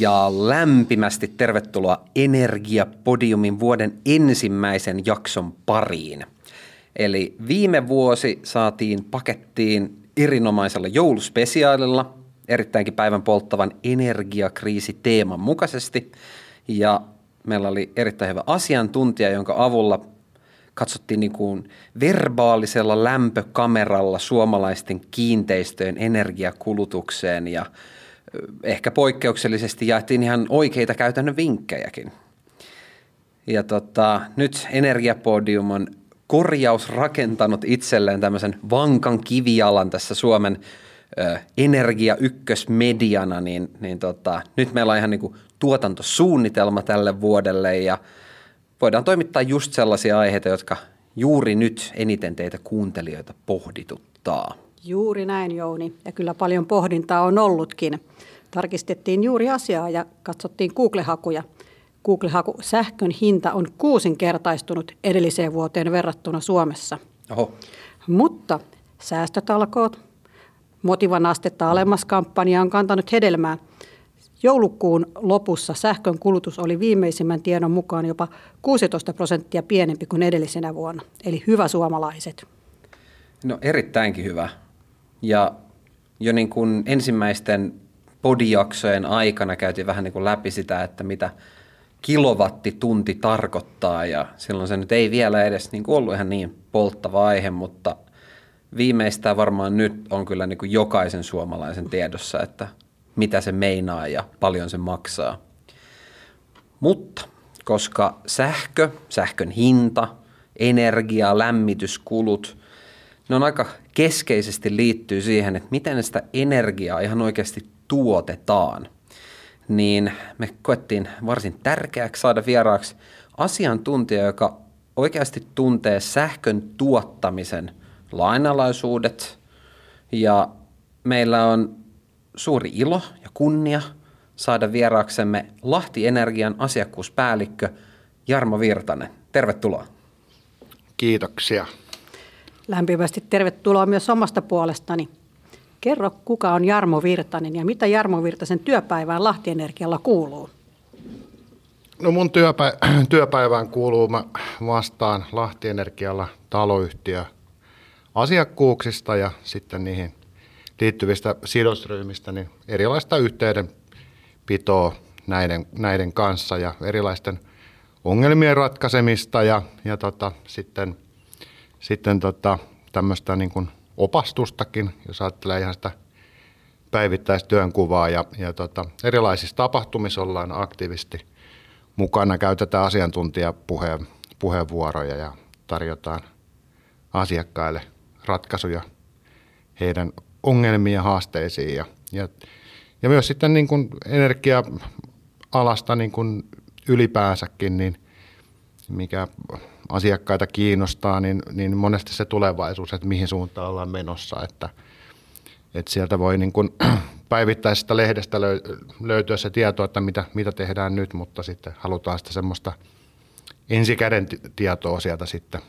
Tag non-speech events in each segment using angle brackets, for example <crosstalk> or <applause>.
ja lämpimästi tervetuloa Energiapodiumin vuoden ensimmäisen jakson pariin. Eli viime vuosi saatiin pakettiin erinomaisella jouluspesiaalilla, erittäinkin päivän polttavan energiakriisi teeman mukaisesti. Ja meillä oli erittäin hyvä asiantuntija, jonka avulla katsottiin niin kuin verbaalisella lämpökameralla suomalaisten kiinteistöjen energiakulutukseen ja ehkä poikkeuksellisesti jaettiin ihan oikeita käytännön vinkkejäkin. Ja tota, nyt Energiapodium on korjausrakentanut itselleen tämmöisen vankan kivialan tässä Suomen ö, energia ykkösmediana, niin, niin tota, nyt meillä on ihan niin kuin tuotantosuunnitelma tälle vuodelle ja voidaan toimittaa just sellaisia aiheita, jotka juuri nyt eniten teitä kuuntelijoita pohdituttaa. Juuri näin Jouni ja kyllä paljon pohdintaa on ollutkin. Tarkistettiin juuri asiaa ja katsottiin Google-hakuja. Google-haku sähkön hinta on kuusinkertaistunut edelliseen vuoteen verrattuna Suomessa. Oho. Mutta säästötalkoot, motivan astetta alemmas kampanja on kantanut hedelmää. Joulukuun lopussa sähkön kulutus oli viimeisimmän tiedon mukaan jopa 16 prosenttia pienempi kuin edellisenä vuonna. Eli hyvä suomalaiset. No erittäinkin hyvä. Ja jo niin kuin ensimmäisten podijaksojen aikana käytiin vähän niin kuin läpi sitä, että mitä kilowattitunti tarkoittaa ja silloin se nyt ei vielä edes niin kuin ollut ihan niin polttava aihe, mutta viimeistään varmaan nyt on kyllä niin kuin jokaisen suomalaisen tiedossa, että mitä se meinaa ja paljon se maksaa. Mutta koska sähkö, sähkön hinta, energia, lämmityskulut, ne on aika keskeisesti liittyy siihen, että miten sitä energiaa ihan oikeasti tuotetaan, niin me koettiin varsin tärkeäksi saada vieraaksi asiantuntija, joka oikeasti tuntee sähkön tuottamisen lainalaisuudet ja meillä on suuri ilo ja kunnia saada vieraaksemme Lahti Energian asiakkuuspäällikkö Jarmo Virtanen. Tervetuloa. Kiitoksia. Lämpimästi tervetuloa myös omasta puolestani. Kerro, kuka on Jarmo Virtanen ja mitä Jarmo Virtasen työpäivään Lahti Energialla kuuluu? No mun työpä- <clears throat> työpäivään kuuluu, mä vastaan Lahti Energialla taloyhtiö asiakkuuksista ja sitten niihin liittyvistä sidosryhmistä, niin erilaista yhteydenpitoa näiden, näiden kanssa ja erilaisten ongelmien ratkaisemista ja, ja tota, sitten, sitten tota, tämmöistä niin kuin opastustakin, jos ajattelee ihan sitä päivittäistyönkuvaa ja, ja tota, erilaisissa tapahtumissa ollaan aktiivisesti mukana, käytetään asiantuntijapuheenvuoroja ja tarjotaan asiakkaille ratkaisuja heidän ongelmiin ja haasteisiin ja, ja, ja myös sitten niin kuin energia-alasta niin kuin ylipäänsäkin, niin mikä asiakkaita kiinnostaa, niin, niin monesti se tulevaisuus, että mihin suuntaan ollaan menossa, että, että sieltä voi niin kuin <clears throat> päivittäisestä lehdestä löytyä se tieto, että mitä, mitä tehdään nyt, mutta sitten halutaan sitä semmoista ensikäden tietoa sieltä sitten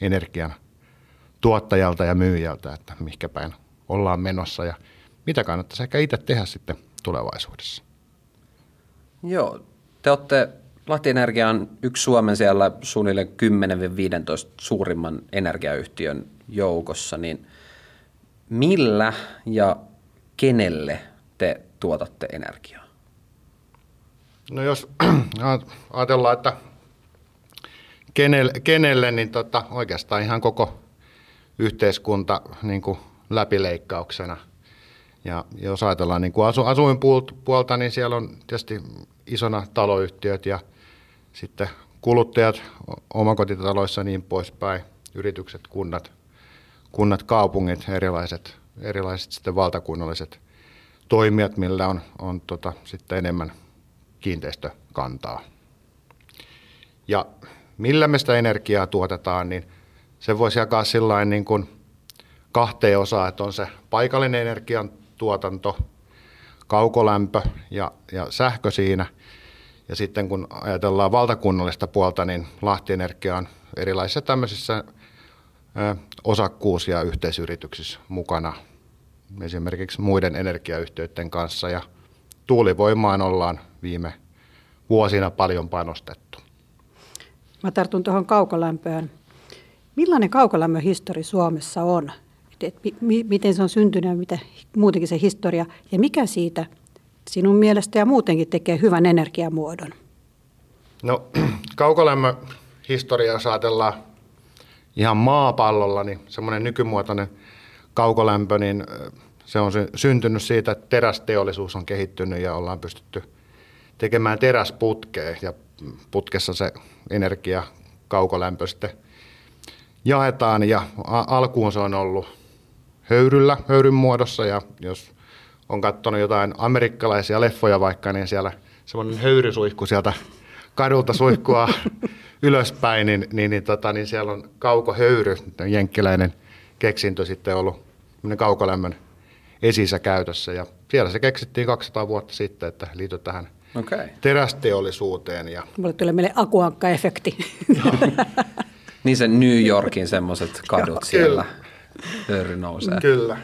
energian tuottajalta ja myyjältä, että mihinkä päin ollaan menossa ja mitä kannattaisi ehkä itse tehdä sitten tulevaisuudessa. Joo, te olette Lahti Energia on yksi Suomen siellä suunnilleen 10-15 suurimman energiayhtiön joukossa, niin millä ja kenelle te tuotatte energiaa? No jos <clears throat> ajatellaan, että kenelle, kenelle niin tota, oikeastaan ihan koko yhteiskunta niin kuin läpileikkauksena. Ja jos ajatellaan niin kuin asu, asuinpuolta, niin siellä on tietysti isona taloyhtiöt ja sitten kuluttajat omakotitaloissa niin poispäin, yritykset, kunnat, kunnat kaupungit, erilaiset, erilaiset sitten valtakunnalliset toimijat, millä on, on tota, sitten enemmän kiinteistökantaa. Ja millä me sitä energiaa tuotetaan, niin se voisi jakaa sillä niin kuin kahteen osaan, että on se paikallinen energian tuotanto, kaukolämpö ja, ja sähkö siinä. Ja sitten kun ajatellaan valtakunnallista puolta, niin Lahti Energia on erilaisissa tämmöisissä osakkuus- ja yhteisyrityksissä mukana esimerkiksi muiden energiayhtiöiden kanssa ja tuulivoimaan ollaan viime vuosina paljon panostettu. Mä tartun tuohon kaukolämpöön. Millainen kaukolämmön historia Suomessa on? Et, et, mi, miten se on syntynyt ja mitä muutenkin se historia ja mikä siitä sinun mielestä ja muutenkin tekee hyvän energiamuodon? No <clears throat> kaukolämmön historia, jos ajatellaan ihan maapallolla, niin semmoinen nykymuotoinen kaukolämpö, niin se on syntynyt siitä, että terästeollisuus on kehittynyt ja ollaan pystytty tekemään teräsputkea ja putkessa se energia, kaukolämpö sitten jaetaan ja alkuun se on ollut höyryllä, höyryn muodossa ja jos on katsonut jotain amerikkalaisia leffoja vaikka, niin siellä semmoinen höyrysuihku sieltä kadulta suihkua <laughs> ylöspäin, niin, niin, niin, tota, niin siellä on kaukohöyry, jenkkiläinen keksintö sitten ollut kaukolämmön esissä käytössä. Ja siellä se keksittiin 200 vuotta sitten, että liittyy tähän okay. terästeollisuuteen. Ja... Mulle tulee meille akuankka-efekti. niin se New Yorkin semmoiset kadut siellä höyry nousee. Kyllä.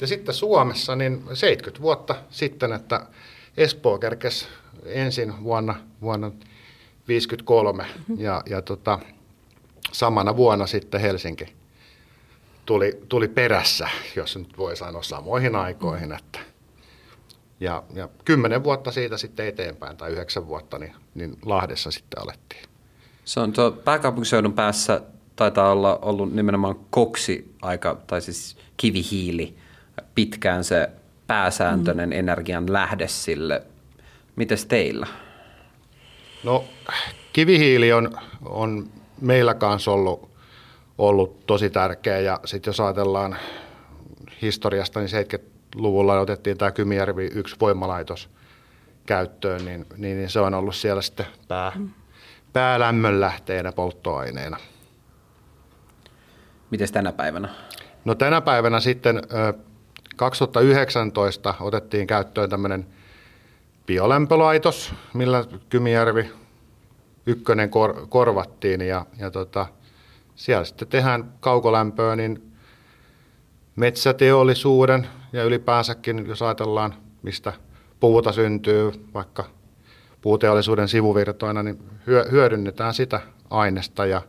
Ja sitten Suomessa niin 70 vuotta sitten, että Espoo kerkesi ensin vuonna, vuonna 53 mm-hmm. ja, ja tota, samana vuonna sitten Helsinki tuli, tuli perässä, jos nyt voi sanoa samoihin aikoihin. Että, ja, ja kymmenen vuotta siitä sitten eteenpäin tai yhdeksän vuotta, niin, niin Lahdessa sitten alettiin. Se on tuo pääkaupunkiseudun päässä taitaa olla ollut nimenomaan koksi aika, tai siis kivihiili pitkään se pääsääntöinen mm. energian lähde sille. Mites teillä? No kivihiili on, on meillä kanssa ollut, ollut tosi tärkeä ja sitten jos ajatellaan historiasta, niin 70-luvulla otettiin tämä Kymijärvi yksi voimalaitos käyttöön, niin, niin, niin se on ollut siellä sitten pää, mm. päälämmönlähteenä polttoaineena. Miten tänä päivänä? No tänä päivänä sitten 2019 otettiin käyttöön tämmöinen biolämpölaitos, millä Kymijärvi ykkönen kor, korvattiin ja, ja tota, siellä sitten tehdään kaukolämpöä, niin metsäteollisuuden ja ylipäänsäkin, jos ajatellaan, mistä puuta syntyy, vaikka puuteollisuuden sivuvirtoina, niin hyödynnetään sitä aineesta ja,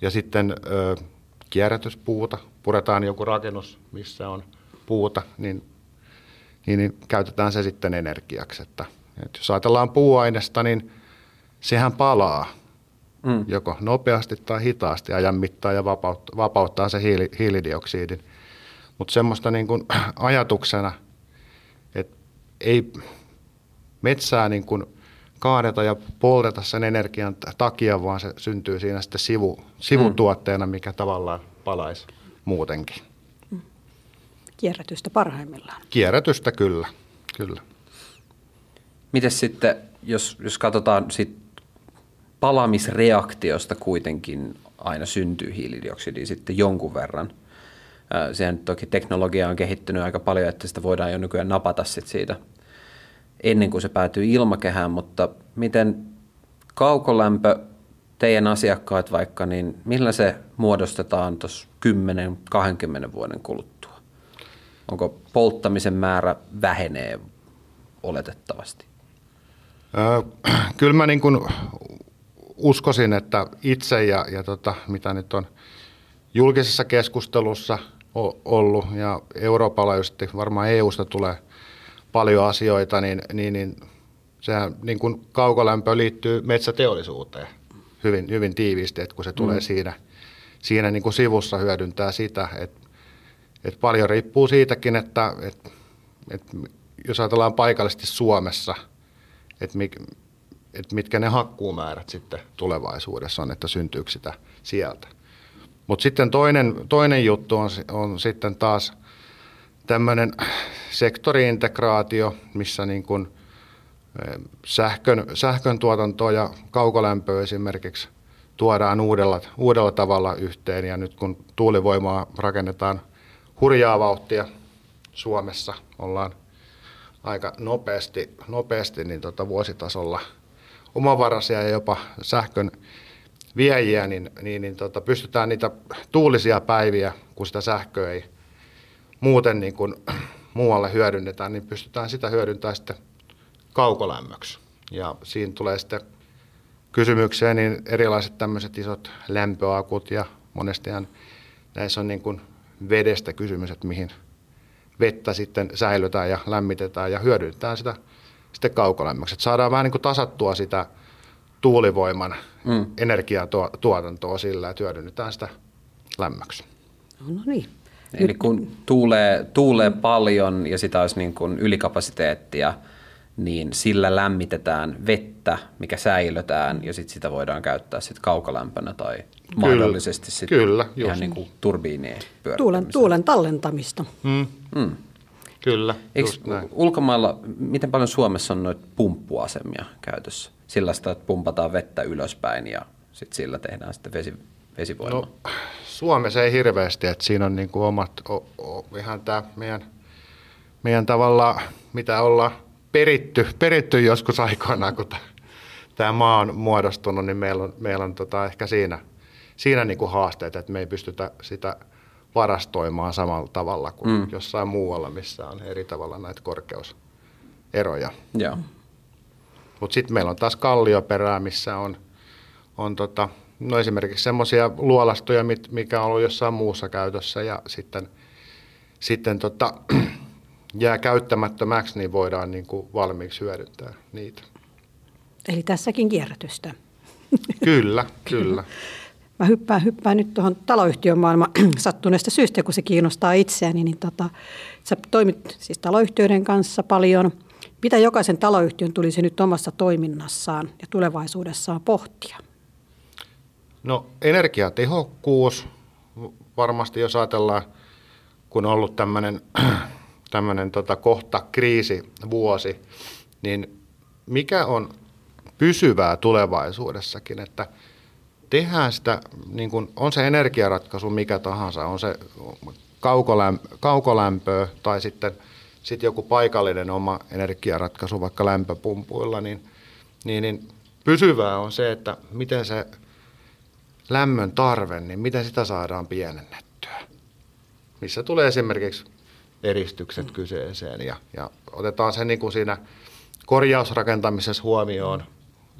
ja sitten ö, kierrätyspuuta, puretaan joku rakennus, missä on puuta, niin, niin, niin käytetään se sitten energiaksi. Että, että jos ajatellaan puuainesta, niin sehän palaa mm. joko nopeasti tai hitaasti ajan mittaan ja vapauttaa, vapauttaa se hiili, hiilidioksidin. Mutta semmoista niin kuin <clears throat> ajatuksena, että ei metsää niin kuin kaadeta ja polteta sen energian takia, vaan se syntyy siinä sitten sivu, sivutuotteena, mikä tavallaan palaisi muutenkin. Kierrätystä parhaimmillaan. Kierrätystä kyllä, kyllä. Miten sitten, jos, jos katsotaan sit palamisreaktiosta kuitenkin aina syntyy hiilidioksidia sitten jonkun verran. Sehän toki teknologia on kehittynyt aika paljon, että sitä voidaan jo nykyään napata sit siitä ennen kuin se päätyy ilmakehään, mutta miten kaukolämpö, teidän asiakkaat vaikka, niin millä se muodostetaan tuossa 10-20 vuoden kuluttua? Onko polttamisen määrä vähenee oletettavasti? kyllä mä niin kuin uskoisin, että itse ja, ja tota, mitä nyt on julkisessa keskustelussa ollut ja Euroopan laajuisesti varmaan EUsta tulee paljon asioita, niin, niin, niin sehän niin kuin kaukolämpö liittyy metsäteollisuuteen hyvin, hyvin tiiviisti, että kun se tulee mm. siinä, siinä niin kuin sivussa hyödyntää sitä, että, että paljon riippuu siitäkin, että, että, että jos ajatellaan paikallisesti Suomessa, että että mitkä ne hakkuumäärät sitten tulevaisuudessa on, että syntyykö sitä sieltä. Mutta sitten toinen, toinen juttu on, on sitten taas tämmöinen sektoriintegraatio, missä niin kuin sähkön, sähkön tuotantoa ja kaukolämpöä esimerkiksi tuodaan uudella, uudella tavalla yhteen. Ja nyt kun tuulivoimaa rakennetaan hurjaa vauhtia Suomessa, ollaan aika nopeasti, nopeasti niin tota vuositasolla – omavaraisia ja jopa sähkön viejiä, niin, niin, niin tota, pystytään niitä tuulisia päiviä, kun sitä sähköä ei muuten niin kuin <clears throat> muualle hyödynnetään, niin pystytään sitä hyödyntämään sitten kaukolämmöksi. Ja siinä tulee sitten kysymykseen niin erilaiset tämmöiset isot lämpöakut ja monestihan näissä on niin kuin vedestä kysymys, että mihin vettä sitten säilytään ja lämmitetään ja hyödynnetään sitä sitten kaukolämmöksi. Että saadaan vähän niin kuin tasattua sitä tuulivoiman mm. energiatuotantoa sillä, että hyödynnetään sitä lämmöksi. No niin. Eli kun tuulee, tuulee paljon ja sitä olisi niin kuin ylikapasiteettia, niin sillä lämmitetään vettä, mikä säilötään ja sitten sitä voidaan käyttää sitten kaukolämpönä tai kyllä, mahdollisesti sitten kyllä, ihan niin kuin turbiinien tuulen, tuulen tallentamista. Mm. Mm. Kyllä, Eikö ulkomailla, miten paljon Suomessa on noita pumppuasemia käytössä? Sillä sitä, että pumpataan vettä ylöspäin ja sitten sillä tehdään sitten vesi, vesivoimaa. No, Suomessa ei hirveästi, että siinä on niin kuin omat, o, o, ihan tämä meidän, meidän tavalla, mitä ollaan peritty, peritty joskus aikoinaan, kun tämä maa on muodostunut, niin meillä on, meillä on tota ehkä siinä, siinä niin kuin haasteet, että me ei pystytä sitä varastoimaan samalla tavalla kuin mm. jossain muualla, missä on eri tavalla näitä korkeuseroja. Mutta sitten meillä on taas kallioperää, missä on, on tota, no esimerkiksi semmoisia luolastoja, mikä on ollut jossain muussa käytössä ja sitten, sitten tota, jää käyttämättömäksi, niin voidaan niin kuin valmiiksi hyödyntää niitä. Eli tässäkin kierrätystä. Kyllä, <laughs> kyllä. Mä hyppään, hyppään nyt tuohon taloyhtiön maailmaan <clears throat> sattuneesta syystä, kun se kiinnostaa itseäni. Niin tota, sä toimit siis taloyhtiöiden kanssa paljon. Mitä jokaisen taloyhtiön tulisi nyt omassa toiminnassaan ja tulevaisuudessaan pohtia? No energiatehokkuus, varmasti jos ajatellaan, kun on ollut tämmöinen <clears throat> tämmöinen tota, kohta kriisivuosi, niin mikä on pysyvää tulevaisuudessakin, että tehdään sitä, niin kun, on se energiaratkaisu mikä tahansa, on se kaukolämpö, kaukolämpöä tai sitten sit joku paikallinen oma energiaratkaisu vaikka lämpöpumpuilla, niin, niin, niin pysyvää on se, että miten se lämmön tarve, niin miten sitä saadaan pienennettyä. Missä tulee esimerkiksi eristykset kyseeseen ja, ja otetaan se niin kuin siinä korjausrakentamisessa huomioon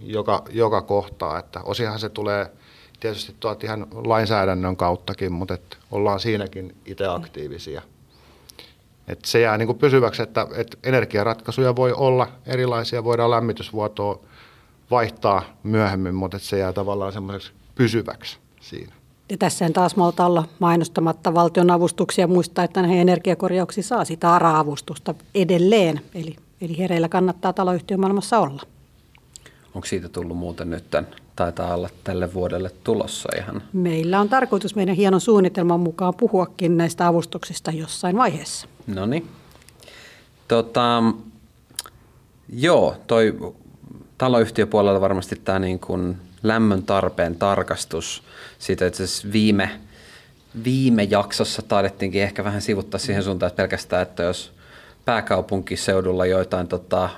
joka, joka kohtaa, että osihan se tulee tietysti tuolta ihan lainsäädännön kauttakin, mutta että ollaan siinäkin itse aktiivisia. Et se jää niin kuin pysyväksi, että, että energiaratkaisuja voi olla erilaisia, voidaan lämmitysvuotoa vaihtaa myöhemmin, mutta että se jää tavallaan semmoiseksi pysyväksi siinä. Ja tässä en taas malta olla mainostamatta valtion avustuksia muistaa, että näihin energiakorjauksiin saa sitä ARA-avustusta edelleen. Eli, eli hereillä kannattaa maailmassa olla. Onko siitä tullut muuten nyt tämän, taitaa olla tälle vuodelle tulossa ihan? Meillä on tarkoitus meidän hienon suunnitelman mukaan puhuakin näistä avustuksista jossain vaiheessa. No niin. Tota, joo, toi taloyhtiöpuolella varmasti tämä niin kuin lämmön tarpeen tarkastus. Siitä itse viime, viime jaksossa taidettiinkin ehkä vähän sivuttaa siihen suuntaan, että pelkästään, että jos pääkaupunkiseudulla joitain tota,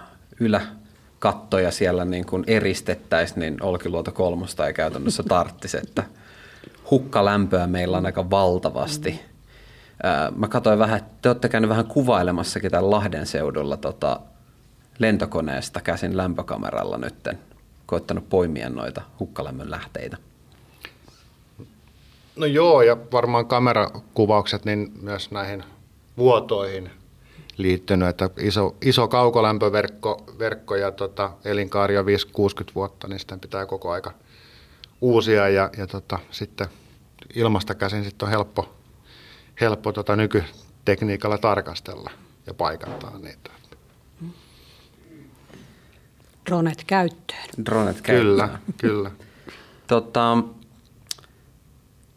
yläkattoja siellä niin kuin eristettäisiin, niin Olkiluoto kolmosta ei käytännössä tarttisi, että hukkalämpöä meillä on aika valtavasti. Mä katsoin vähän, että te olette käyneet vähän kuvailemassakin tämän Lahden seudulla tota, lentokoneesta käsin lämpökameralla nytten koittanut poimia noita hukkalämmön lähteitä? No joo, ja varmaan kamerakuvaukset niin myös näihin vuotoihin liittynyt, että iso, iso kaukolämpöverkko verkko ja tota, elinkaari on 5-60 vuotta, niin sitä pitää koko aika uusia ja, ja tota, sitten ilmasta käsin sitten on helppo, helppo tota, nykytekniikalla tarkastella ja paikantaa niitä dronet käyttöön. Dronet käyttöön. Kyllä, kyllä. Tota,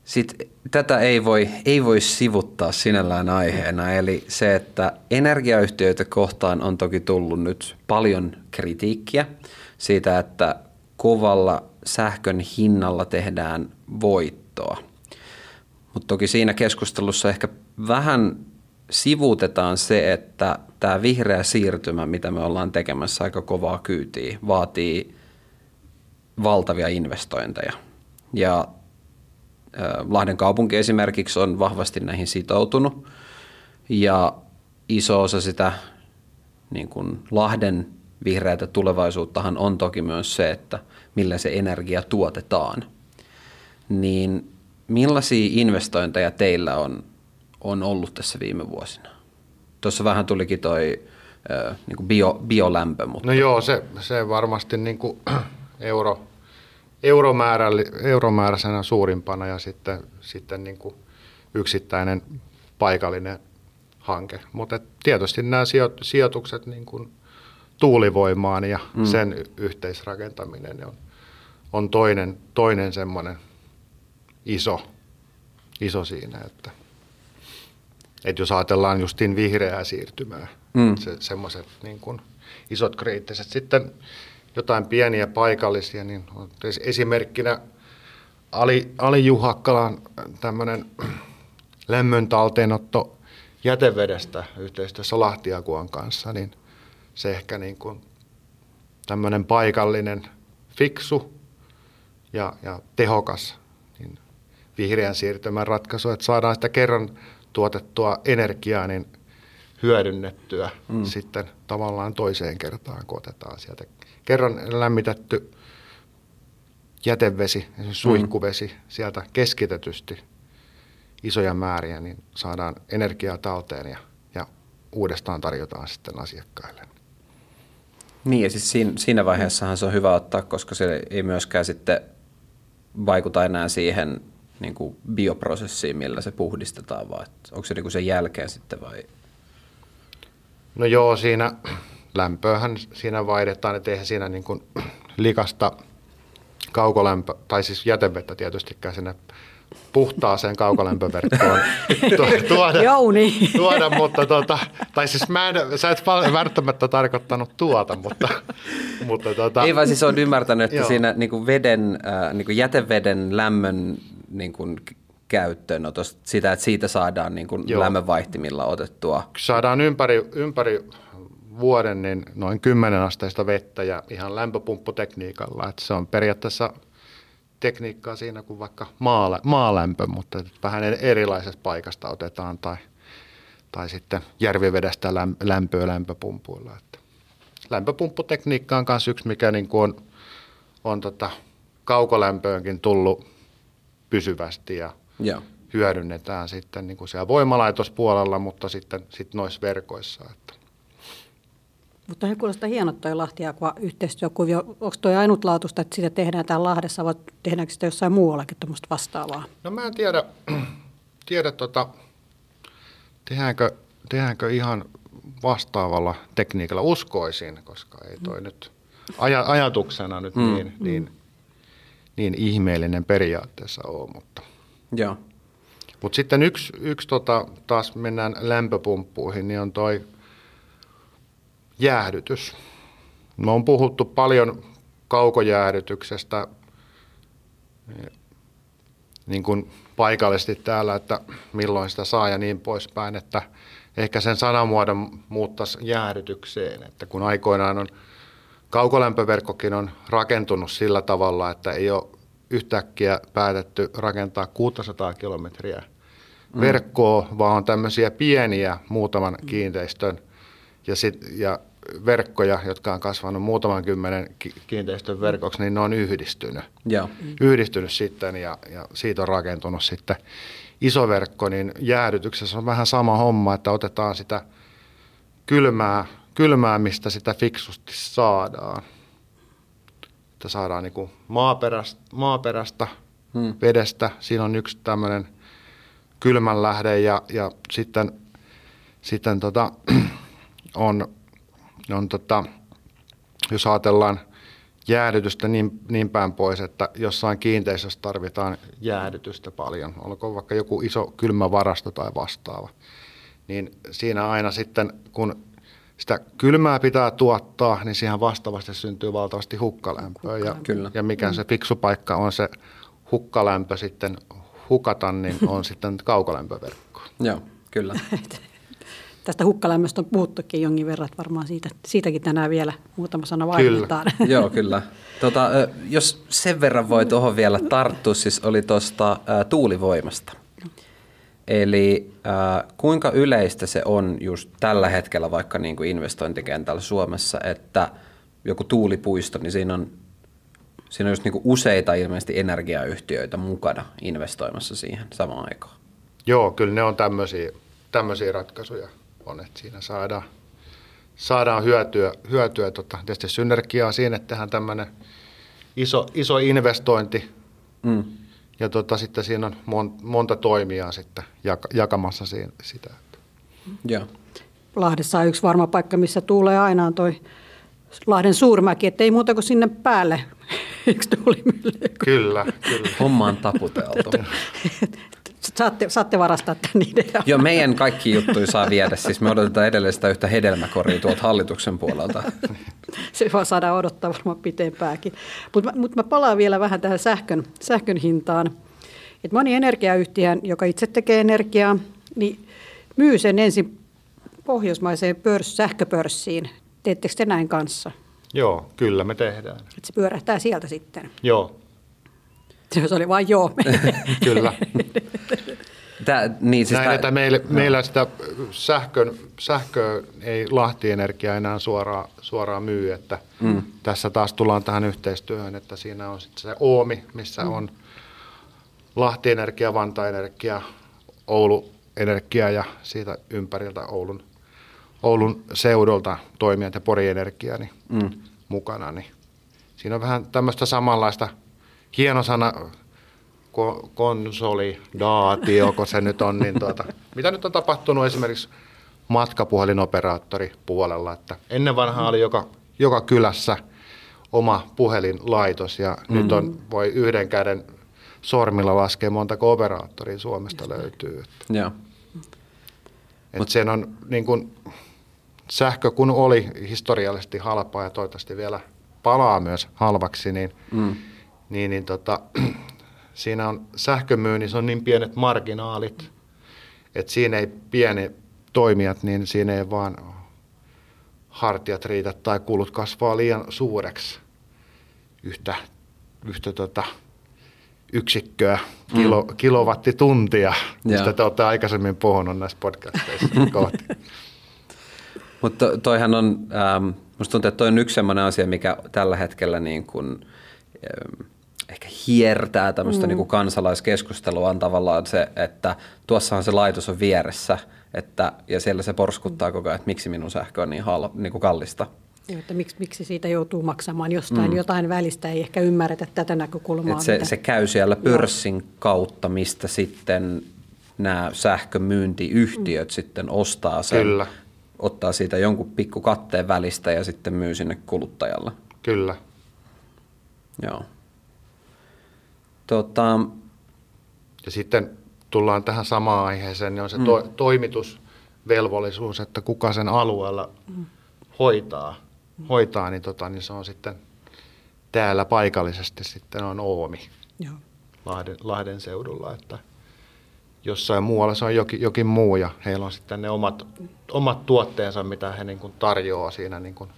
sit, tätä ei voi, ei voi sivuttaa sinällään aiheena, eli se, että energiayhtiöitä kohtaan on toki tullut nyt paljon kritiikkiä siitä, että kovalla sähkön hinnalla tehdään voittoa. Mutta toki siinä keskustelussa ehkä vähän sivuutetaan se, että tämä vihreä siirtymä, mitä me ollaan tekemässä aika kovaa kyytiä, vaatii valtavia investointeja. Ja Lahden kaupunki esimerkiksi on vahvasti näihin sitoutunut ja iso osa sitä niin kuin Lahden vihreätä tulevaisuuttahan on toki myös se, että millä se energia tuotetaan. Niin millaisia investointeja teillä on, on ollut tässä viime vuosina? Tuossa vähän tulikin toi äh, niin bio, biolämpö. Mutta... No joo, se, se varmasti niin kuin <clears throat> euro, euromääräisenä suurimpana ja sitten, sitten niin kuin yksittäinen paikallinen hanke. Mutta tietysti nämä sijoitukset niin kuin tuulivoimaan ja mm. sen yhteisrakentaminen on, on toinen, toinen semmoinen iso, iso siinä, että, että jos ajatellaan justiin vihreää siirtymää, mm. se, semmoiset niin kuin isot kriittiset. Sitten jotain pieniä paikallisia, niin esimerkkinä Ali, Ali Juhakkalan tämmöinen lämmön talteenotto jätevedestä yhteistyössä Lahtiakuan kanssa, niin se ehkä niin kuin tämmöinen paikallinen, fiksu ja, ja tehokas niin vihreän siirtymän ratkaisu, että saadaan sitä kerran tuotettua energiaa niin hyödynnettyä mm. sitten tavallaan toiseen kertaan, kun otetaan sieltä kerran lämmitetty jätevesi, suihkuvesi mm. sieltä keskitetysti isoja määriä, niin saadaan energiaa talteen ja, ja uudestaan tarjotaan sitten asiakkaille. Niin ja siis siinä, siinä vaiheessahan se on hyvä ottaa, koska se ei myöskään sitten vaikuta enää siihen niin kuin bioprosessiin, millä se puhdistetaan, vai onko se niin kuin sen jälkeen sitten vai? No joo, siinä lämpöähän siinä vaihdetaan, että eihän siinä niin kuin likasta kaukolämpö, tai siis jätevettä tietystikään sinne puhtaaseen kaukolämpöverkkoon tuoda, Jouni. tuoda mutta tota, tai siis mä en, sä et välttämättä tarkoittanut tuota, mutta, mutta tota, Ei vaan siis on ymmärtänyt, että joo. siinä niin kuin veden, äh, niin kuin jäteveden lämmön niin kuin käyttöönotosta, sitä, että siitä saadaan niin kuin lämmönvaihtimilla otettua. Saadaan ympäri, ympäri vuoden niin noin 10 asteista vettä ja ihan lämpöpumpputekniikalla, että se on periaatteessa tekniikkaa siinä kuin vaikka maala, maalämpö, mutta vähän erilaisesta paikasta otetaan tai, tai sitten järvivedestä lämpöä lämpöpumpuilla. Että lämpöpumpputekniikka on myös yksi, mikä niin kuin on, on tota kaukolämpöönkin tullut pysyvästi ja ja. hyödynnetään sitten niin kuin siellä voimalaitospuolella, mutta sitten sit noissa verkoissa. Että. Mutta he kuulostaa hienot toi Lahtiakua yhteistyökuvio. Onko toi ainutlaatuista, että sitä tehdään täällä Lahdessa vai tehdäänkö sitä jossain muuallakin tuommoista vastaavaa? No mä en tiedä, <clears throat> tiedä tota, tehdäänkö, tehdäänkö ihan vastaavalla tekniikalla. Uskoisin, koska ei toi mm. nyt aj- ajatuksena nyt mm. niin, mm. niin, niin ihmeellinen periaatteessa ole. Mutta, Joo. Mutta sitten yksi, yksi tota, taas mennään lämpöpumppuihin, niin on toi jäähdytys. Me on puhuttu paljon kaukojäähdytyksestä niin kuin paikallisesti täällä, että milloin sitä saa ja niin poispäin, että ehkä sen sanamuodon muuttaisi jäähdytykseen, että kun aikoinaan on kaukolämpöverkkokin on rakentunut sillä tavalla, että ei ole yhtäkkiä päätetty rakentaa 600 kilometriä mm. verkkoa, vaan on tämmöisiä pieniä muutaman kiinteistön – ja, sit, ja verkkoja, jotka on kasvanut muutaman kymmenen kiinteistön verkoksi, niin ne on yhdistynyt. Ja. Yhdistynyt sitten ja, ja siitä on rakentunut sitten iso verkko, niin jäädytyksessä on vähän sama homma, että otetaan sitä kylmää, kylmää mistä sitä fiksusti saadaan. Että saadaan niin maaperästä, maaperästä hmm. vedestä. Siinä on yksi tämmöinen kylmänlähde ja, ja sitten, sitten tota, <clears throat> on, on tota, jos ajatellaan jäädytystä niin, niin päin pois, että jossain kiinteistössä tarvitaan jäädytystä paljon, olkoon vaikka joku iso kylmä varasto tai vastaava, niin siinä aina sitten, kun sitä kylmää pitää tuottaa, niin siihen vastaavasti syntyy valtavasti hukkalämpöä. Ja, Kyllä. ja mikä se fiksu paikka on se hukkalämpö sitten hukata, niin <laughs> on sitten kaukolämpöverkko. Joo, kyllä. <laughs> Tästä hukkalämmöstä on puhuttukin jonkin verran, että varmaan siitä, siitäkin tänään vielä muutama sana vaihdetaan. <laughs> Joo, kyllä. Tota, jos sen verran voi tuohon vielä tarttua, siis oli tuosta tuulivoimasta. Eli äh, kuinka yleistä se on just tällä hetkellä vaikka niin kuin investointikentällä Suomessa, että joku tuulipuisto, niin siinä on, siinä on just niin kuin useita ilmeisesti energiayhtiöitä mukana investoimassa siihen samaan aikaan. Joo, kyllä ne on tämmöisiä, tämmöisiä ratkaisuja on, että siinä saadaan, saadaan hyötyä, hyötyä tota, tietysti synergiaa siinä, että tehdään tämmöinen iso, iso investointi mm. Ja tota, sitten siinä on mon, monta toimijaa sitten jak, jakamassa siinä, sitä. Joo. Lahdessa on yksi varma paikka, missä tuulee aina on toi Lahden suurmäki, että ei muuta kuin sinne päälle <laughs> yksi tuulimylly. Kyllä, kyllä. Homma on taputeltu. Saatte, saatte varastaa tämän idean. <laughs> Joo, meidän kaikki juttuja saa viedä. Siis me odotetaan edelleen sitä yhtä hedelmäkoria tuolta hallituksen puolelta. <laughs> Se vaan saadaan odottaa varmaan pitempääkin. Mutta mut mä palaan vielä vähän tähän sähkön, sähkön hintaan. Et moni energiayhtiö, joka itse tekee energiaa, niin myy sen ensin pohjoismaiseen pörs, sähköpörssiin. Teettekö te näin kanssa? Joo, kyllä me tehdään. Et se pyörähtää sieltä sitten? Joo. Se oli vain joo. <laughs> kyllä. Tää, niin, siis Näin, tää, että meillä, no. meillä sitä sähkön, sähkö ei Lahti-energia enää suoraan, suoraan myy, että mm. tässä taas tullaan tähän yhteistyöhön, että siinä on sitten se Oomi, missä mm. on Lahti-energia, Vanta-energia, Oulu-energia ja siitä ympäriltä Oulun, Oulun seudulta toimijat ja Pori-energia niin mm. mukana. Niin siinä on vähän tämmöistä samanlaista, hieno sana, konsolidaatio, kun se nyt on, niin tuota, mitä nyt on tapahtunut esimerkiksi matkapuhelinoperaattori puolella, että ennen vanhaa oli joka, joka kylässä oma puhelinlaitos ja mm-hmm. nyt on, voi yhden käden sormilla laskea montako operaattoria Suomesta Just löytyy. Että, Joo. Että Mut, sen on niin kuin, sähkö kun oli historiallisesti halpaa ja toivottavasti vielä palaa myös halvaksi, niin, mm. Niin, niin tota, <clears throat> siinä on sähkömyynnissä on niin pienet marginaalit, että siinä ei pieni toimijat, niin siinä ei vaan hartiat riitä tai kulut kasvaa liian suureksi yhtä, yhtä tota, yksikköä, kilo, mm. kilowattituntia, mistä te olette aikaisemmin puhunut näissä podcasteissa <laughs> kohti. Mutta toihan on, ähm, musta tuntuu, että toi on yksi sellainen asia, mikä tällä hetkellä niin kuin, ähm, ehkä hiertää tämmöistä mm. niin kuin kansalaiskeskustelua on tavallaan se, että tuossahan se laitos on vieressä että, ja siellä se porskuttaa koko ajan, että miksi minun sähkö on niin, hal, niin kuin kallista. Ja, että miksi, miksi siitä joutuu maksamaan jostain mm. jotain välistä, ei ehkä ymmärretä tätä näkökulmaa. se, mitä... se käy siellä pörssin Joo. kautta, mistä sitten nämä sähkömyyntiyhtiöt mm. sitten ostaa sen, Kyllä. ottaa siitä jonkun pikku katteen välistä ja sitten myy sinne kuluttajalle. Kyllä. Joo. Tota... Ja sitten tullaan tähän samaan aiheeseen, niin on se mm. to, toimitusvelvollisuus, että kuka sen alueella mm. hoitaa, hoitaa niin, tota, niin se on sitten täällä paikallisesti sitten on Oomi Joo. Lahden, Lahden seudulla, että jossain muualla se on jokin, jokin muu ja heillä on sitten ne omat, omat tuotteensa, mitä he niin kuin tarjoaa siinä niin kuin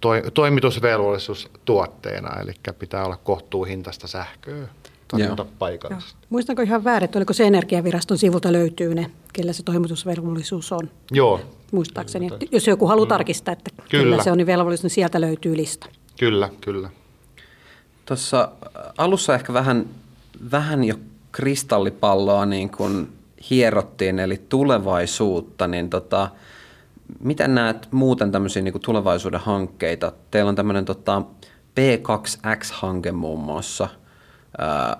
to, toimitusvelvollisuus tuotteena, eli pitää olla kohtuuhintaista sähköä tarjota paikallisesti. Joo. Muistanko ihan väärin, että oliko se Energiaviraston sivulta löytyy ne, kellä se toimitusvelvollisuus on? Joo. Muistaakseni. Että jos joku haluaa mm. tarkistaa, että kyllä. kyllä se on niin velvollisuus, niin sieltä löytyy lista. Kyllä, kyllä. Tuossa alussa ehkä vähän, vähän jo kristallipalloa niin kuin hierottiin, eli tulevaisuutta, niin tota, miten näet muuten tämmöisiä niin tulevaisuuden hankkeita? Teillä on tämmöinen tota, P2X-hanke muun muassa ää,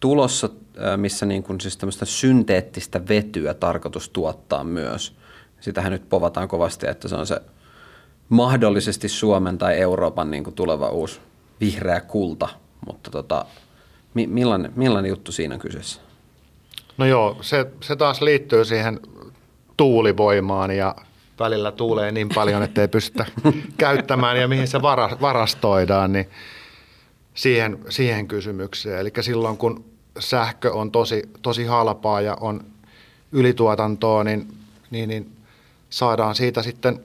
tulossa, ää, missä niin kuin siis tämmöistä synteettistä vetyä tarkoitus tuottaa myös. Sitähän nyt povataan kovasti, että se on se mahdollisesti Suomen tai Euroopan niin kuin tuleva uusi vihreä kulta, mutta tota, mi- millainen, millainen juttu siinä on kyseessä? No joo, se, se taas liittyy siihen tuulivoimaan ja välillä tuulee niin paljon, että ei pystytä <laughs> käyttämään ja mihin se varastoidaan, niin siihen, siihen kysymykseen. Eli silloin kun sähkö on tosi, tosi halpaa ja on ylituotantoa, niin, niin, niin saadaan siitä sitten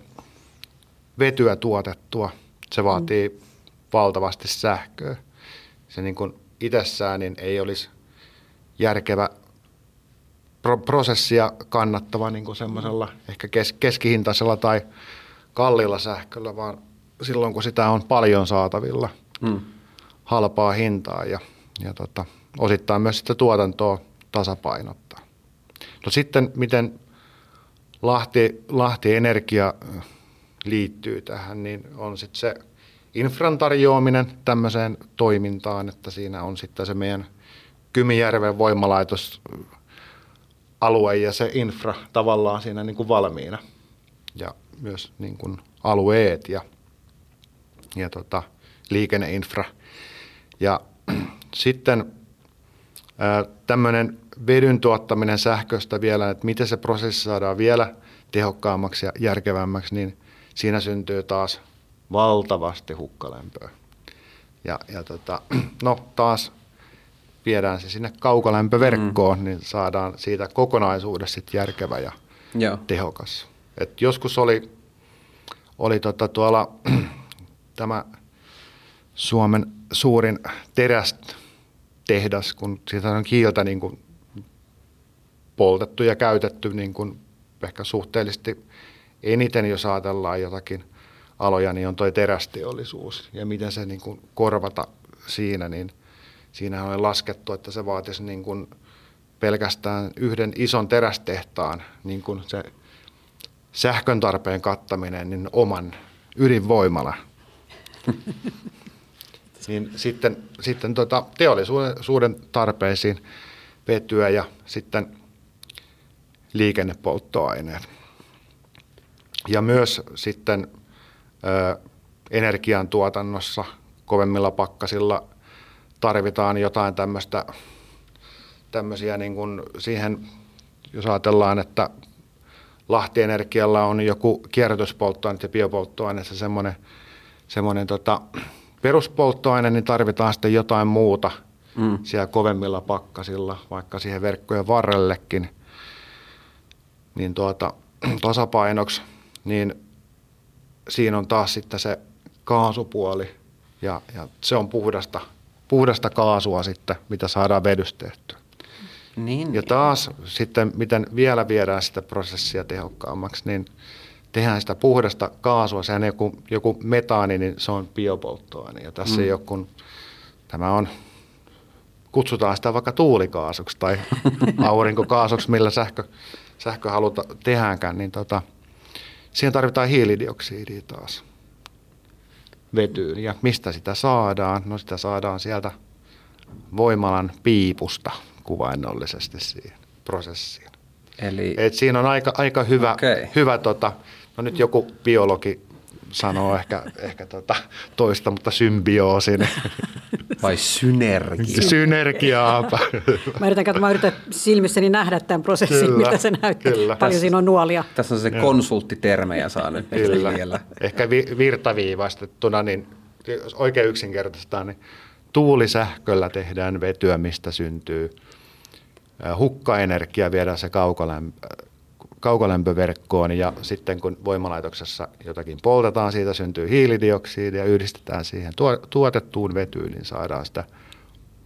vetyä tuotettua. Se vaatii mm. valtavasti sähköä. Se niin kuin itsessään niin ei olisi järkevä pro- prosessia kannattava niin kuin semmoisella ehkä kes- keskihintaisella tai kalliilla sähköllä, vaan silloin, kun sitä on paljon saatavilla mm. halpaa hintaa ja, ja tota, osittain myös sitä tuotantoa tasapainottaa. No sitten, miten Lahti, Lahti Energia liittyy tähän, niin on sitten se infran tarjoaminen tämmöiseen toimintaan, että siinä on sitten se meidän Kymijärven voimalaitos alue ja se infra tavallaan siinä niin kuin valmiina ja myös niin kuin alueet ja, ja tota, liikenneinfra. Ja <clears throat> sitten tämmöinen vedyn tuottaminen sähköstä vielä, että miten se prosessi saadaan vielä tehokkaammaksi ja järkevämmäksi, niin siinä syntyy taas valtavasti hukkalämpöä. Ja, ja tota, <clears throat> no taas viedään se sinne kaukolämpöverkkoon, mm. niin saadaan siitä kokonaisuudessa sit järkevä ja Joo. tehokas. Et joskus oli, oli tota tuolla <clears throat> tämä Suomen suurin terästehdas, kun siitä on kiiltä niin kuin poltettu ja käytetty niin kuin ehkä suhteellisesti eniten, jos ajatellaan jotakin aloja, niin on tuo terästeollisuus. Ja miten se niin kuin korvata siinä, niin siinä on laskettu, että se vaatisi niin kuin pelkästään yhden ison terästehtaan niin kuin se sähkön tarpeen kattaminen, niin oman ydinvoimala. <laughs> niin sitten, sitten tota teollisuuden tarpeisiin vetyä ja sitten liikennepolttoaineet. Ja myös sitten ö, energiantuotannossa kovemmilla pakkasilla tarvitaan jotain tämmöistä, tämmöisiä niin kuin siihen, jos ajatellaan, että Lahti-energialla on joku kierrätyspolttoaine ja biopolttoaine, se semmoinen, semmoinen tota, peruspolttoaine, niin tarvitaan sitten jotain muuta mm. siellä kovemmilla pakkasilla, vaikka siihen verkkojen varrellekin, niin tuota, <clears throat> tasapainoksi, niin siinä on taas sitten se kaasupuoli ja, ja se on puhdasta, puhdasta kaasua sitten, mitä saadaan vedystä tehtyä. Niin, ja taas sitten, miten vielä viedään sitä prosessia tehokkaammaksi, niin tehdään sitä puhdasta kaasua. Sehän joku, joku metaani, niin se on biopolttoaine. Ja tässä mm. ei ole kun, tämä on, kutsutaan sitä vaikka tuulikaasuksi tai <laughs> aurinkokaasuksi, millä sähkö, sähkö haluta tehdäänkään, niin tota, siihen tarvitaan hiilidioksidia taas vetyyn. Ja mistä sitä saadaan? No sitä saadaan sieltä voimalan piipusta kuvainnollisesti siihen prosessiin. Eli... Et siinä on aika, aika hyvä, okay. hyvä tota, no nyt joku biologi sanoo ehkä, ehkä tota toista, mutta symbioosi. <laughs> Vai synergia? <laughs> Synergiaa. mä yritän, mä yritän silmissäni nähdä tämän prosessin, kyllä, mitä se näyttää. Kyllä. Paljon tässä, siinä on nuolia. Tässä on se konsulttitermejä saa nyt kyllä. vielä. Ehkä vi, virtaviivaistettuna, niin oikein yksinkertaistaan, niin tuulisähköllä tehdään vetyä, mistä syntyy hukkaenergia, viedään se kaukolämpö, kaukolämpöverkkoon ja sitten kun voimalaitoksessa jotakin poltetaan, siitä syntyy hiilidioksidia ja yhdistetään siihen tuotettuun vetyyn, niin saadaan sitä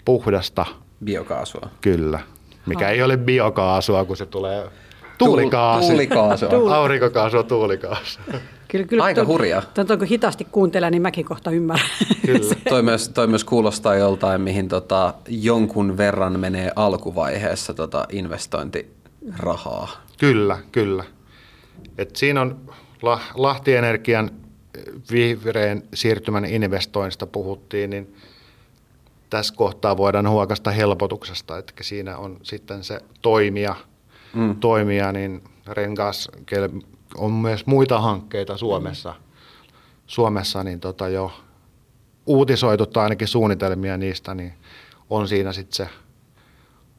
puhdasta biokaasua. Kyllä, mikä ha. ei ole biokaasua, kun se tulee tuulikaasu. Tuulikaasua. <laughs> Aurinkokaasua, tuulikaasua. Kyllä, kyllä Aika hurjaa. Tuon, kun hitaasti kuuntelee, niin mäkin kohta ymmärrän. <laughs> Kyllä. toi, myös, toi myös kuulostaa joltain, mihin tota, jonkun verran menee alkuvaiheessa tota investointirahaa. Kyllä, kyllä. Et siinä on Lahti Energian vihreän siirtymän investoinnista puhuttiin, niin tässä kohtaa voidaan huokasta helpotuksesta, että siinä on sitten se toimija, mm. toimija niin Rengas, on myös muita hankkeita Suomessa, mm. Suomessa niin tota jo uutisoitu tai ainakin suunnitelmia niistä, niin on siinä sitten se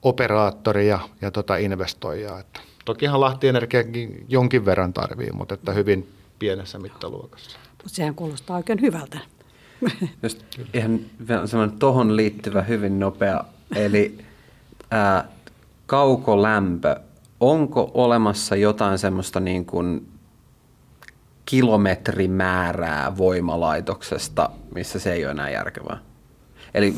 operaattori ja, ja tota investoija. Että tokihan Lahti Energiakin jonkin verran tarvii, mutta että hyvin pienessä mittaluokassa. Sehän kuulostaa oikein hyvältä. <laughs> Just ihan semmoinen tohon liittyvä hyvin nopea, eli ää, kaukolämpö onko olemassa jotain semmoista niin kuin kilometrimäärää voimalaitoksesta, missä se ei ole enää järkevää? Eli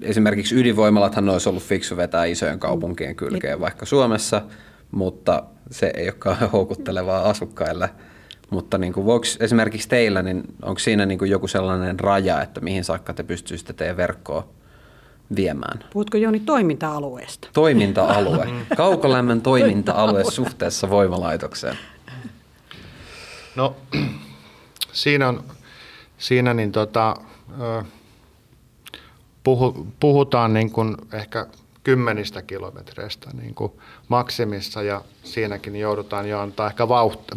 esimerkiksi ydinvoimalathan olisi ollut fiksu vetää isojen kaupunkien kylkeen vaikka Suomessa, mutta se ei ole kauhean <laughs> houkuttelevaa asukkaille. Mutta niin kuin, voiko esimerkiksi teillä, niin onko siinä niin kuin joku sellainen raja, että mihin saakka te pystyisitte teidän verkkoa viemään? Puhutko Joni toiminta-alueesta? Toiminta-alue. <laughs> Kaukolämmön toiminta-alue suhteessa voimalaitokseen. No siinä on, siinä niin tota, puhutaan niin kuin ehkä kymmenistä kilometreistä niin kuin maksimissa ja siinäkin joudutaan jo antaa ehkä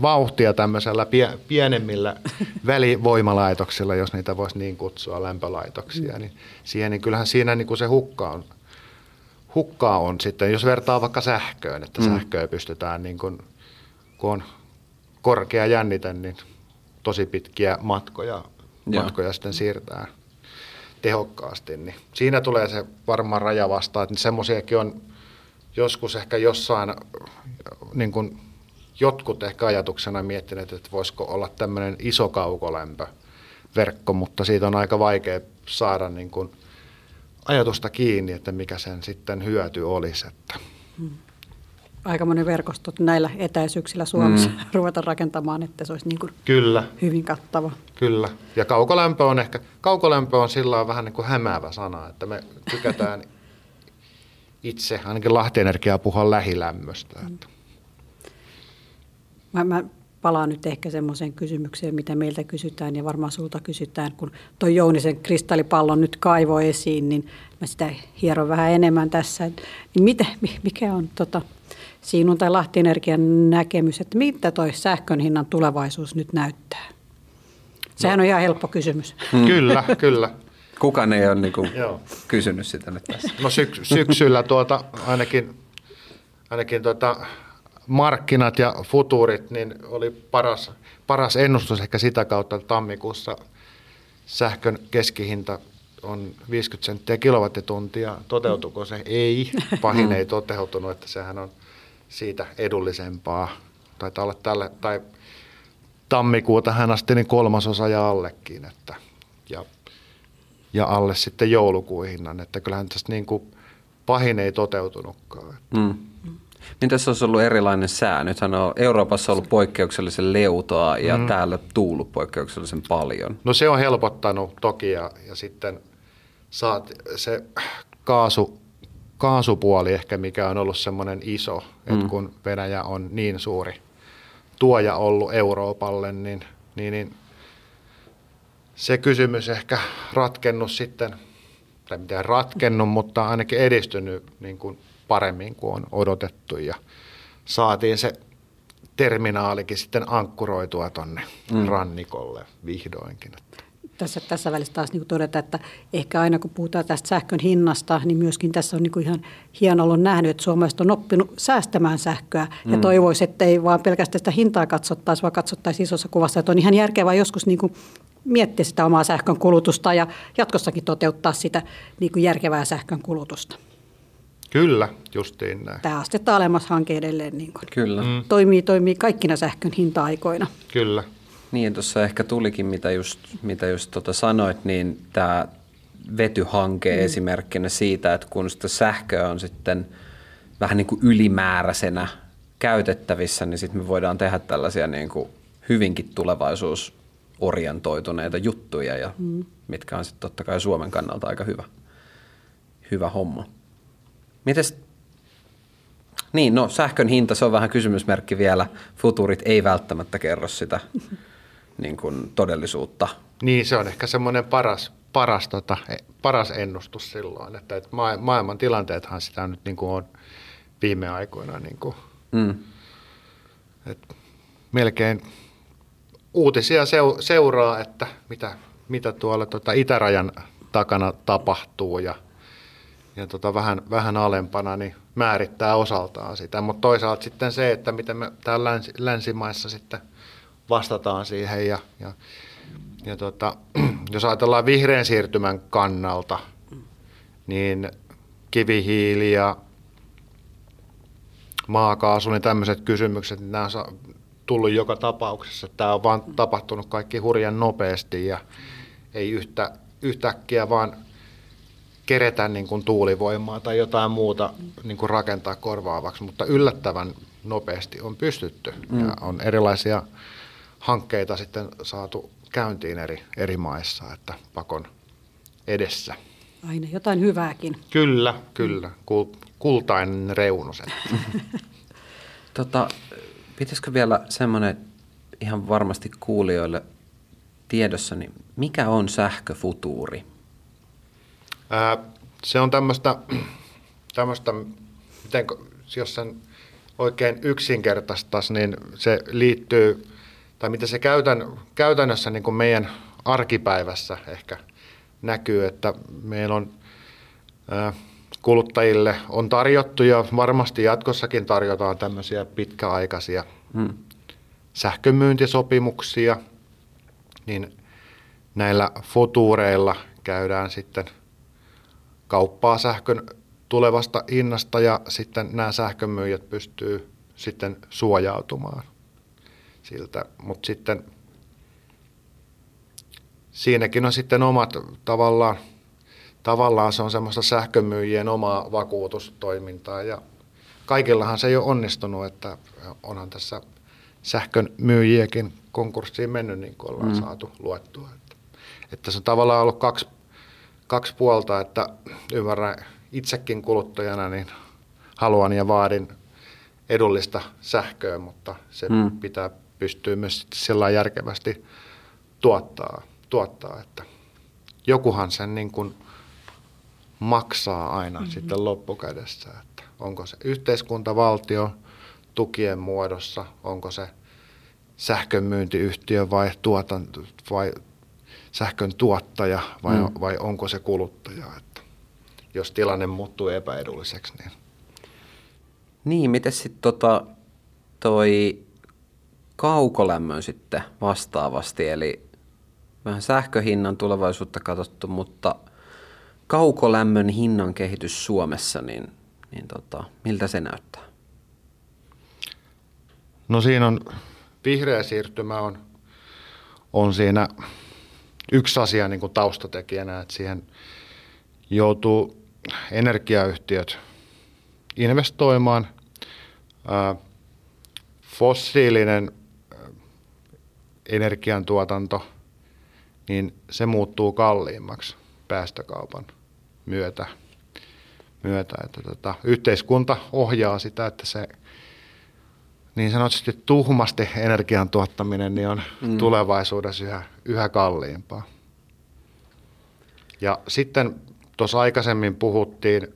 vauhtia tämmöisellä pie, pienemmillä <laughs> välivoimalaitoksilla, jos niitä voisi niin kutsua lämpölaitoksia, niin siihen, niin kyllähän siinä niin kuin se hukka on, hukkaa on sitten, jos vertaa vaikka sähköön, että mm. sähköä pystytään, niin kuin, kun on korkea jännite, niin tosi pitkiä matkoja, matkoja sitten siirtää tehokkaasti, niin siinä tulee se varmaan raja vastaan, että semmoisiakin on joskus ehkä jossain, niin kuin jotkut ehkä ajatuksena miettineet, että voisiko olla tämmöinen iso kaukolämpöverkko, mutta siitä on aika vaikea saada niin kuin ajatusta kiinni, että mikä sen sitten hyöty olisi. Että. Hmm aikamoinen verkosto näillä etäisyyksillä Suomessa mm. <laughs> ruveta rakentamaan, että se olisi niin kuin Kyllä. hyvin kattava. Kyllä. Ja kaukolämpö on ehkä, kaukolämpö on sillä vähän niin kuin hämäävä sana, että me tykätään <laughs> itse, ainakin Lahtienergiaa puhua lähilämmöstä. Mm. Mä, mä palaan nyt ehkä semmoiseen kysymykseen, mitä meiltä kysytään ja varmaan sulta kysytään, kun tuo Jounisen kristallipallon nyt kaivo esiin, niin mä sitä hieron vähän enemmän tässä. Niin mitä, mikä on tota, sinun tai Lahti Energian näkemys, että mitä toi sähkön hinnan tulevaisuus nyt näyttää? Sehän no. on ihan helppo kysymys. Mm. Kyllä, kyllä. Kukaan ei ole niin kuin kysynyt sitä nyt tässä. No syks- syksyllä tuota, ainakin, ainakin tuota, markkinat ja futuurit niin oli paras, paras ennustus ehkä sitä kautta, että tammikuussa sähkön keskihinta on 50 senttiä kilowattituntia. Toteutuuko se? Ei. Pahin ei toteutunut, että sehän on siitä edullisempaa. Taitaa olla tälle, tai tammikuuta hän asti niin kolmasosa ja allekin. Että, ja, ja alle sitten joulukuun hinnan. Että kyllähän tästä niin kuin pahin ei toteutunutkaan. Mm. Niin tässä olisi ollut erilainen sää. Nythän on Euroopassa ollut poikkeuksellisen leutoa ja mm. täällä tuullut poikkeuksellisen paljon. No se on helpottanut toki ja, ja sitten saat se kaasu, kaasupuoli ehkä, mikä on ollut semmoinen iso, mm. että kun Venäjä on niin suuri tuoja ollut Euroopalle, niin, niin, niin se kysymys ehkä ratkennut sitten, tai miten ratkennut, mutta ainakin edistynyt niin kuin paremmin kuin on odotettu ja saatiin se terminaalikin sitten ankkuroitua tonne mm. rannikolle vihdoinkin. Tässä, tässä välissä taas niin todeta, että ehkä aina kun puhutaan tästä sähkön hinnasta, niin myöskin tässä on niin ihan hieno ollut nähnyt, että suomalaiset on oppinut säästämään sähköä mm. ja toivoisi, että ei vaan pelkästään sitä hintaa katsottaisi, vaan katsottaisiin isossa kuvassa, että on ihan järkevää joskus niin kuin miettiä sitä omaa sähkön kulutusta ja jatkossakin toteuttaa sitä niin kuin järkevää sähkön kulutusta. Kyllä, justiin näin. Tämä astetta alemmas hanke edelleen niin kuin Kyllä. Mm. toimii, toimii kaikkina sähkön hinta-aikoina. Kyllä. Niin, tuossa ehkä tulikin, mitä just, mitä just tota sanoit, niin tämä vetyhanke mm. esimerkkinä siitä, että kun sitä sähköä on sitten vähän niin kuin ylimääräisenä käytettävissä, niin sitten me voidaan tehdä tällaisia niin kuin hyvinkin tulevaisuusorientoituneita juttuja, ja mm. mitkä on sitten totta kai Suomen kannalta aika hyvä, hyvä homma. Mites, niin no sähkön hinta, se on vähän kysymysmerkki vielä. Futurit ei välttämättä kerro sitä <laughs> niin kuin todellisuutta. Niin, se on ehkä semmoinen paras, paras, tota, e, paras ennustus silloin, että, että maailman tilanteethan sitä nyt niin kuin on viime aikoina niin kuin, mm. että melkein uutisia seuraa, että mitä, mitä tuolla tota itärajan takana tapahtuu ja – ja tota vähän, vähän alempana, niin määrittää osaltaan sitä. Mutta toisaalta sitten se, että miten me täällä länsi, länsimaissa sitten vastataan siihen. Ja, ja, ja tota, <clears throat> jos ajatellaan vihreän siirtymän kannalta, niin kivihiili ja maakaasu, niin tämmöiset kysymykset, niin nämä on tullut joka tapauksessa. Tämä on vaan tapahtunut kaikki hurjan nopeasti ja ei yhtä, yhtäkkiä vaan keretä niin kuin tuulivoimaa tai jotain muuta niin kuin rakentaa korvaavaksi, mutta yllättävän nopeasti on pystytty. Mm. Ja on erilaisia hankkeita sitten saatu käyntiin eri, eri maissa, että pakon edessä. Aina jotain hyvääkin. Kyllä, kyllä. Kul, kultainen reunus. <laughs> tota, pitäisikö vielä semmoinen ihan varmasti kuulijoille tiedossa, niin mikä on sähköfutuuri? Ää, se on tämmöistä, tämmöistä miten, jos sen oikein yksinkertaistaisi, niin se liittyy, tai mitä se käytän, käytännössä niin kuin meidän arkipäivässä ehkä näkyy, että meillä on kuluttajille on tarjottu ja varmasti jatkossakin tarjotaan tämmöisiä pitkäaikaisia hmm. sähkömyyntisopimuksia, niin näillä futuureilla käydään sitten kauppaa sähkön tulevasta hinnasta ja sitten nämä sähkömyyjät pystyy sitten suojautumaan siltä. Mutta sitten siinäkin on sitten omat tavallaan, tavallaan se on semmoista sähkömyyjien omaa vakuutustoimintaa ja kaikillahan se ei ole onnistunut, että onhan tässä sähkön myyjiäkin konkurssiin mennyt, niin kuin ollaan mm. saatu luettua. Että, että se on tavallaan ollut kaksi, kaksi puolta, että ymmärrän itsekin kuluttajana, niin haluan ja vaadin edullista sähköä, mutta se mm. pitää pystyä myös sillä järkevästi tuottaa, tuottaa, että jokuhan sen niin kuin maksaa aina mm-hmm. sitten loppukädessä, että onko se yhteiskunta, valtio tukien muodossa, onko se sähkönmyyntiyhtiö vai, tuotanto, vai sähkön tuottaja vai, mm. vai onko se kuluttaja. Että jos tilanne muuttuu epäedulliseksi. Niin, niin miten sitten tota, toi kaukolämmön sitten vastaavasti, eli vähän sähköhinnan tulevaisuutta katsottu, mutta kaukolämmön hinnan kehitys Suomessa, niin, niin tota, miltä se näyttää? No siinä on, vihreä siirtymä on, on siinä yksi asia niin kuin taustatekijänä, että siihen joutuu energiayhtiöt investoimaan. Fossiilinen energiantuotanto, niin se muuttuu kalliimmaksi päästökaupan myötä. myötä. Että tota, yhteiskunta ohjaa sitä, että se niin sanotusti tuhmasti energian tuottaminen niin on mm. tulevaisuudessa yhä, yhä kalliimpaa. Ja sitten tuossa aikaisemmin puhuttiin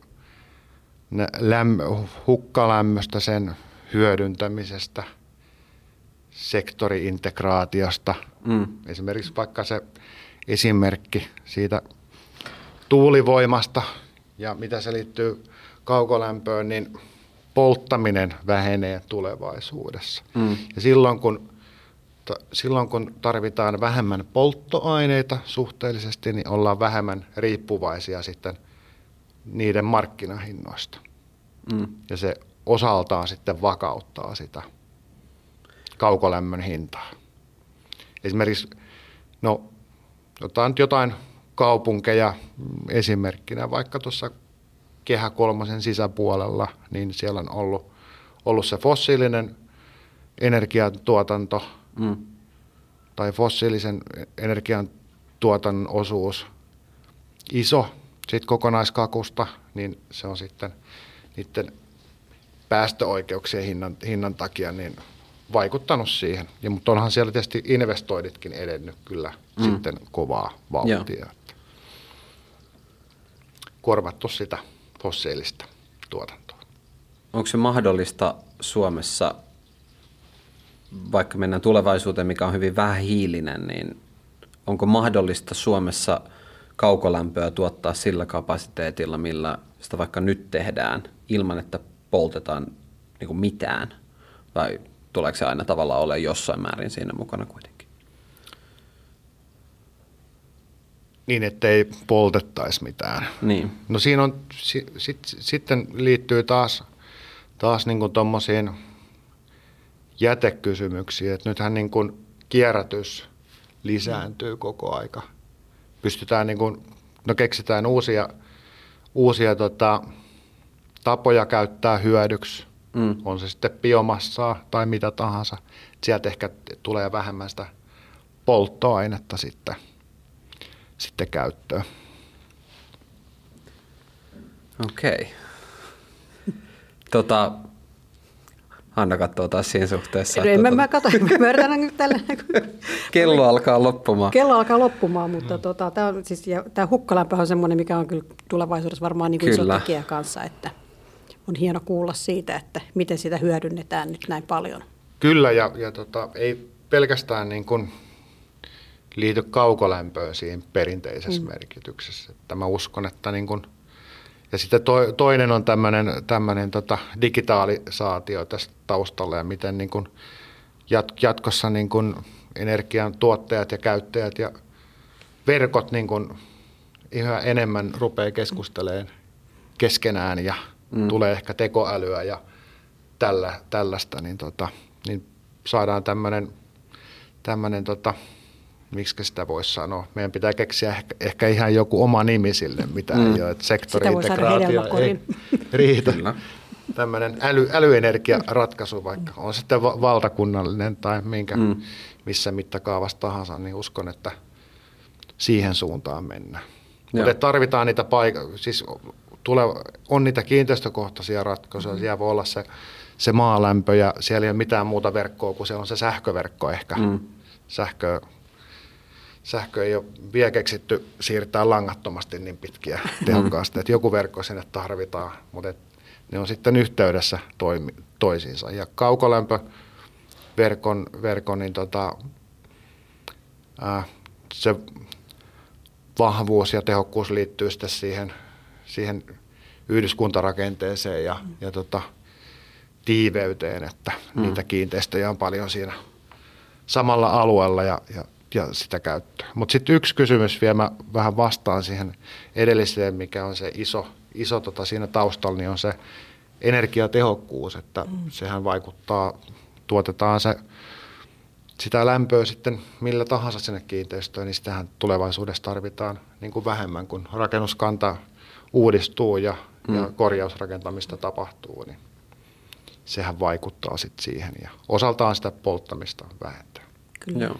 lämm- hukkalämmöstä, sen hyödyntämisestä, sektoriintegraatiosta. Mm. Esimerkiksi vaikka se esimerkki siitä tuulivoimasta ja mitä se liittyy kaukolämpöön, niin polttaminen vähenee tulevaisuudessa. Mm. Ja silloin kun, silloin kun tarvitaan vähemmän polttoaineita suhteellisesti, niin ollaan vähemmän riippuvaisia sitten niiden markkinahinnoista. Mm. Ja se osaltaan sitten vakauttaa sitä kaukolämmön hintaa. Esimerkiksi, no otetaan nyt jotain kaupunkeja esimerkkinä, vaikka tuossa Kehä kolmosen sisäpuolella, niin siellä on ollut, ollut se fossiilinen energiantuotanto mm. tai fossiilisen energiantuotannon osuus iso sit kokonaiskakusta, niin se on sitten niiden päästöoikeuksien hinnan, hinnan takia niin vaikuttanut siihen. Ja, mutta onhan siellä tietysti investoiditkin edennyt kyllä mm. sitten kovaa vauhtia. Joo. Korvattu sitä fossiilista tuotantoa. Onko se mahdollista Suomessa, vaikka mennään tulevaisuuteen, mikä on hyvin vähähiilinen, niin onko mahdollista Suomessa kaukolämpöä tuottaa sillä kapasiteetilla, millä sitä vaikka nyt tehdään, ilman että poltetaan niin mitään? Vai tuleeko se aina tavallaan ole jossain määrin siinä mukana kuitenkin? Niin, ettei poltettaisi mitään. Niin. No siinä on, si, sit, sitten liittyy taas, taas niin tuommoisiin jätekysymyksiin, että nythän niin kuin kierrätys lisääntyy koko aika. Pystytään niin kuin, no keksitään uusia, uusia tota, tapoja käyttää hyödyksi Mm. On se sitten biomassaa tai mitä tahansa. Sieltä ehkä tulee vähemmän sitä polttoainetta sitten, sitten käyttöön. Okei. Okay. <laughs> Tota, Hanna katsoo taas siinä suhteessa. En mä, mä katso, mä yritän nyt tällä. <laughs> Kello alkaa loppumaan. Kello alkaa loppumaan, mutta mm. tota, tämä, on, siis, hukkalämpö on semmoinen, mikä on kyllä tulevaisuudessa varmaan niin kuin iso tekijä kanssa, että on hieno kuulla siitä, että miten sitä hyödynnetään nyt näin paljon. Kyllä, ja, ja tota, ei pelkästään niin kuin liity kaukolämpöön siinä perinteisessä mm. merkityksessä. Että mä uskon, että niin kuin – ja sitten to, toinen on tämmöinen, tota digitaalisaatio tästä taustalla ja miten niin kuin jat, jatkossa niin kuin energian tuottajat ja käyttäjät ja verkot niin kuin yhä enemmän rupeaa keskustelemaan keskenään ja mm. tulee ehkä tekoälyä ja tällä, tällaista, niin, tota, niin saadaan tämmöinen, tämmöinen tota, miksi sitä voisi sanoa. Meidän pitää keksiä ehkä, ehkä ihan joku oma nimi sille, mitä mm. ei ole. Että sektoriintegraatio ei <laughs> riitä. Tämmöinen äly, älyenergiaratkaisu, vaikka on sitten valtakunnallinen tai minkä, mm. missä mittakaavassa tahansa, niin uskon, että siihen suuntaan mennään. Mutta tarvitaan niitä paikkoja, siis tule, on niitä kiinteistökohtaisia ratkaisuja, mm. siellä voi olla se, se maalämpö ja siellä ei ole mitään muuta verkkoa kuin se on se sähköverkko ehkä. Mm. Sähkö, sähkö ei ole vielä keksitty siirtää langattomasti niin pitkiä tehokkaasti, että joku verkko sinne tarvitaan, mutta et ne on sitten yhteydessä toimi, toisiinsa. Ja kaukolämpöverkon verkon, niin tota, ää, se vahvuus ja tehokkuus liittyy sitten siihen, siihen yhdyskuntarakenteeseen ja, ja tota, tiiveyteen, että mm. niitä kiinteistöjä on paljon siinä samalla alueella ja, ja ja sitä käyttöä. Mutta sitten yksi kysymys vielä, mä vähän vastaan siihen edelliseen, mikä on se iso, iso tota siinä taustalla, niin on se energiatehokkuus, että mm. sehän vaikuttaa, tuotetaan se sitä lämpöä sitten millä tahansa sinne kiinteistöön, niin sitähän tulevaisuudessa tarvitaan niin kuin vähemmän, kun rakennuskanta uudistuu ja, mm. ja korjausrakentamista tapahtuu, niin sehän vaikuttaa sitten siihen ja osaltaan sitä polttamista vähentää. Kyllä. Joo.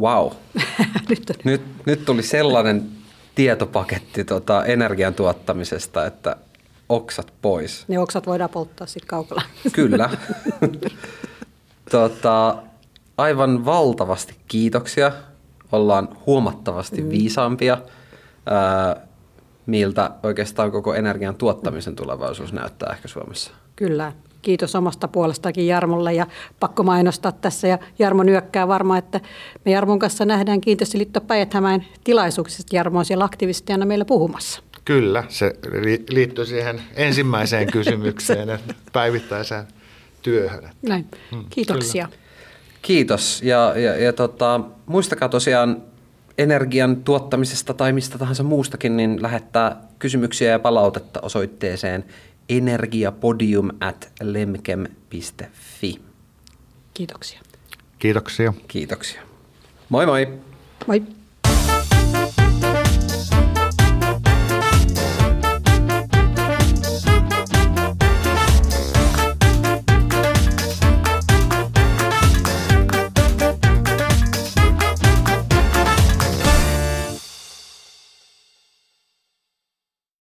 Wow. <laughs> nyt, nyt, nyt tuli sellainen tietopaketti tota, energian tuottamisesta, että oksat pois. Ne oksat voidaan polttaa sitten kaukalla. <laughs> Kyllä. tota, aivan valtavasti kiitoksia. Ollaan huomattavasti mm. viisaampia, ää, miltä oikeastaan koko energian tuottamisen tulevaisuus näyttää ehkä Suomessa. Kyllä kiitos omasta puolestakin Jarmolle ja pakko mainostaa tässä. Ja Jarmo nyökkää varmaan, että me Jarmon kanssa nähdään Kiinteistöliitto päijät tilaisuuksissa. Jarmo on siellä aktivistina meillä puhumassa. Kyllä, se liittyy siihen ensimmäiseen <laughs> kysymykseen, että päivittäiseen työhön. Näin, hmm, kiitoksia. Kyllä. Kiitos ja, ja, ja tota, muistakaa tosiaan energian tuottamisesta tai mistä tahansa muustakin, niin lähettää kysymyksiä ja palautetta osoitteeseen energiapodium at lemkem.fi. Kiitoksia. Kiitoksia. Kiitoksia. Moi moi. Moi.